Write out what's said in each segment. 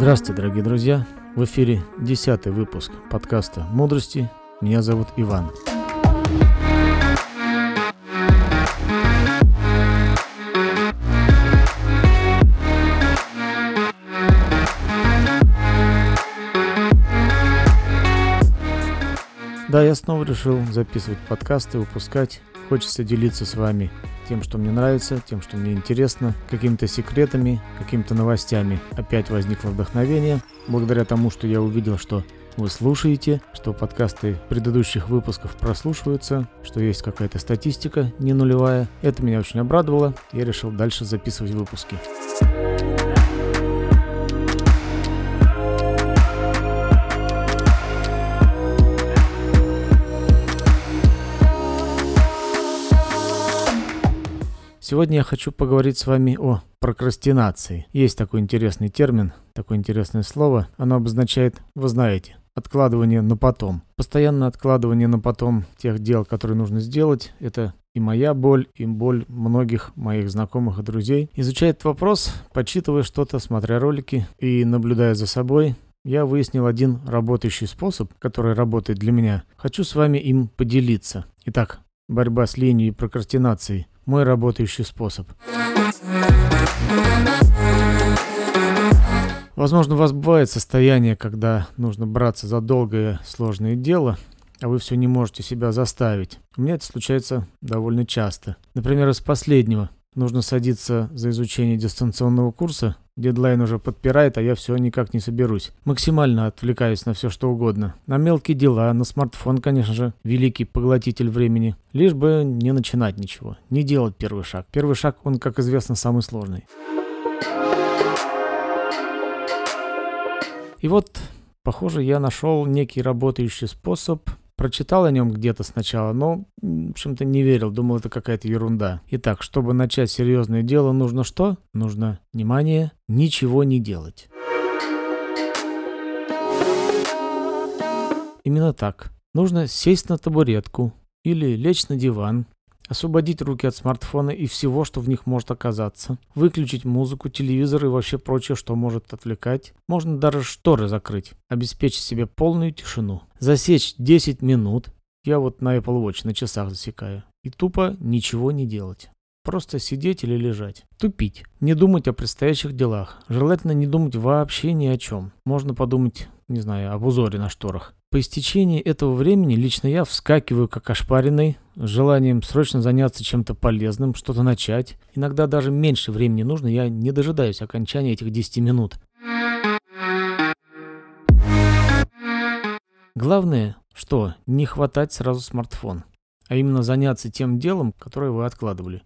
Здравствуйте, дорогие друзья! В эфире десятый выпуск подкаста «Мудрости». Меня зовут Иван. Да, я снова решил записывать подкасты, выпускать. Хочется делиться с вами тем, что мне нравится, тем, что мне интересно, какими-то секретами, какими-то новостями. Опять возникло вдохновение, благодаря тому, что я увидел, что вы слушаете, что подкасты предыдущих выпусков прослушиваются, что есть какая-то статистика не нулевая. Это меня очень обрадовало, я решил дальше записывать выпуски. Сегодня я хочу поговорить с вами о прокрастинации. Есть такой интересный термин, такое интересное слово. Оно обозначает, вы знаете, откладывание на потом. Постоянное откладывание на потом тех дел, которые нужно сделать, это и моя боль, и боль многих моих знакомых и друзей. Изучая этот вопрос, почитывая что-то, смотря ролики и наблюдая за собой, я выяснил один работающий способ, который работает для меня. Хочу с вами им поделиться. Итак, борьба с ленью и прокрастинацией мой работающий способ. Возможно, у вас бывает состояние, когда нужно браться за долгое сложное дело, а вы все не можете себя заставить. У меня это случается довольно часто. Например, из последнего. Нужно садиться за изучение дистанционного курса, Дедлайн уже подпирает, а я все никак не соберусь. Максимально отвлекаюсь на все что угодно. На мелкие дела, на смартфон, конечно же, великий поглотитель времени. Лишь бы не начинать ничего, не делать первый шаг. Первый шаг, он, как известно, самый сложный. И вот, похоже, я нашел некий работающий способ Прочитал о нем где-то сначала, но, в общем-то, не верил, думал, это какая-то ерунда. Итак, чтобы начать серьезное дело, нужно что? Нужно, внимание, ничего не делать. Именно так. Нужно сесть на табуретку или лечь на диван, освободить руки от смартфона и всего, что в них может оказаться, выключить музыку, телевизор и вообще прочее, что может отвлекать. Можно даже шторы закрыть, обеспечить себе полную тишину. Засечь 10 минут, я вот на Apple Watch на часах засекаю, и тупо ничего не делать. Просто сидеть или лежать. Тупить. Не думать о предстоящих делах. Желательно не думать вообще ни о чем. Можно подумать, не знаю, об узоре на шторах. По истечении этого времени лично я вскакиваю как ошпаренный, с желанием срочно заняться чем-то полезным, что-то начать. Иногда даже меньше времени нужно, я не дожидаюсь окончания этих 10 минут. Главное, что не хватать сразу смартфон а именно заняться тем делом, которое вы откладывали.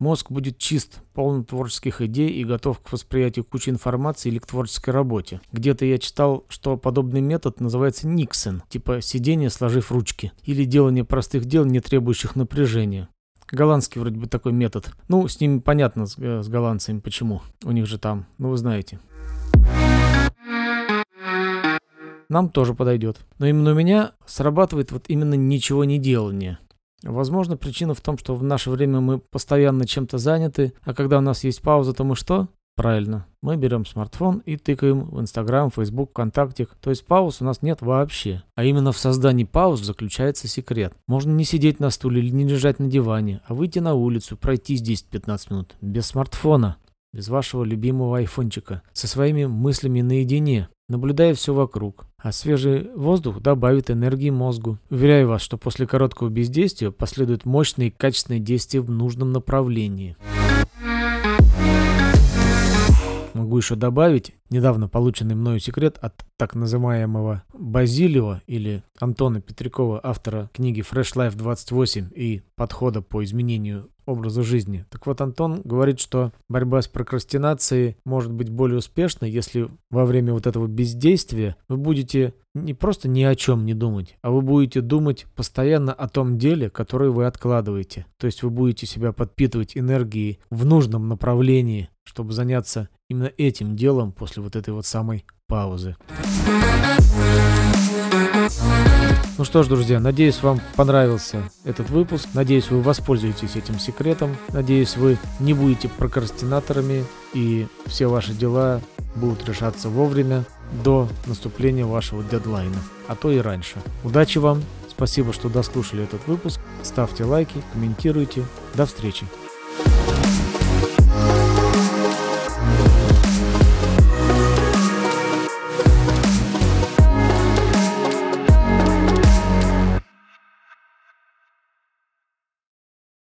Мозг будет чист, полон творческих идей и готов к восприятию кучи информации или к творческой работе. Где-то я читал, что подобный метод называется Никсон, типа сидение сложив ручки, или делание простых дел, не требующих напряжения. Голландский вроде бы такой метод. Ну, с ними понятно, с, э, с голландцами, почему. У них же там, ну вы знаете. Нам тоже подойдет. Но именно у меня срабатывает вот именно ничего не делание. Возможно, причина в том, что в наше время мы постоянно чем-то заняты, а когда у нас есть пауза, то мы что? Правильно, мы берем смартфон и тыкаем в Инстаграм, Фейсбук, ВКонтакте. То есть пауз у нас нет вообще. А именно в создании пауз заключается секрет. Можно не сидеть на стуле или не лежать на диване, а выйти на улицу, пройтись 10-15 минут без смартфона, без вашего любимого айфончика, со своими мыслями наедине, наблюдая все вокруг. А свежий воздух добавит энергии мозгу. Уверяю вас, что после короткого бездействия последуют мощные и качественные действия в нужном направлении. Могу еще добавить недавно полученный мною секрет от так называемого Базилио или Антона Петрякова, автора книги Fresh Life 28 и подхода по изменению образа жизни. Так вот, Антон говорит, что борьба с прокрастинацией может быть более успешной, если во время вот этого бездействия вы будете не просто ни о чем не думать, а вы будете думать постоянно о том деле, которое вы откладываете. То есть вы будете себя подпитывать энергией в нужном направлении, чтобы заняться именно этим делом после вот этой вот самой паузы. Ну что ж, друзья, надеюсь, вам понравился этот выпуск. Надеюсь, вы воспользуетесь этим секретом. Надеюсь, вы не будете прокрастинаторами и все ваши дела будут решаться вовремя до наступления вашего дедлайна, а то и раньше. Удачи вам! Спасибо, что дослушали этот выпуск. Ставьте лайки, комментируйте. До встречи!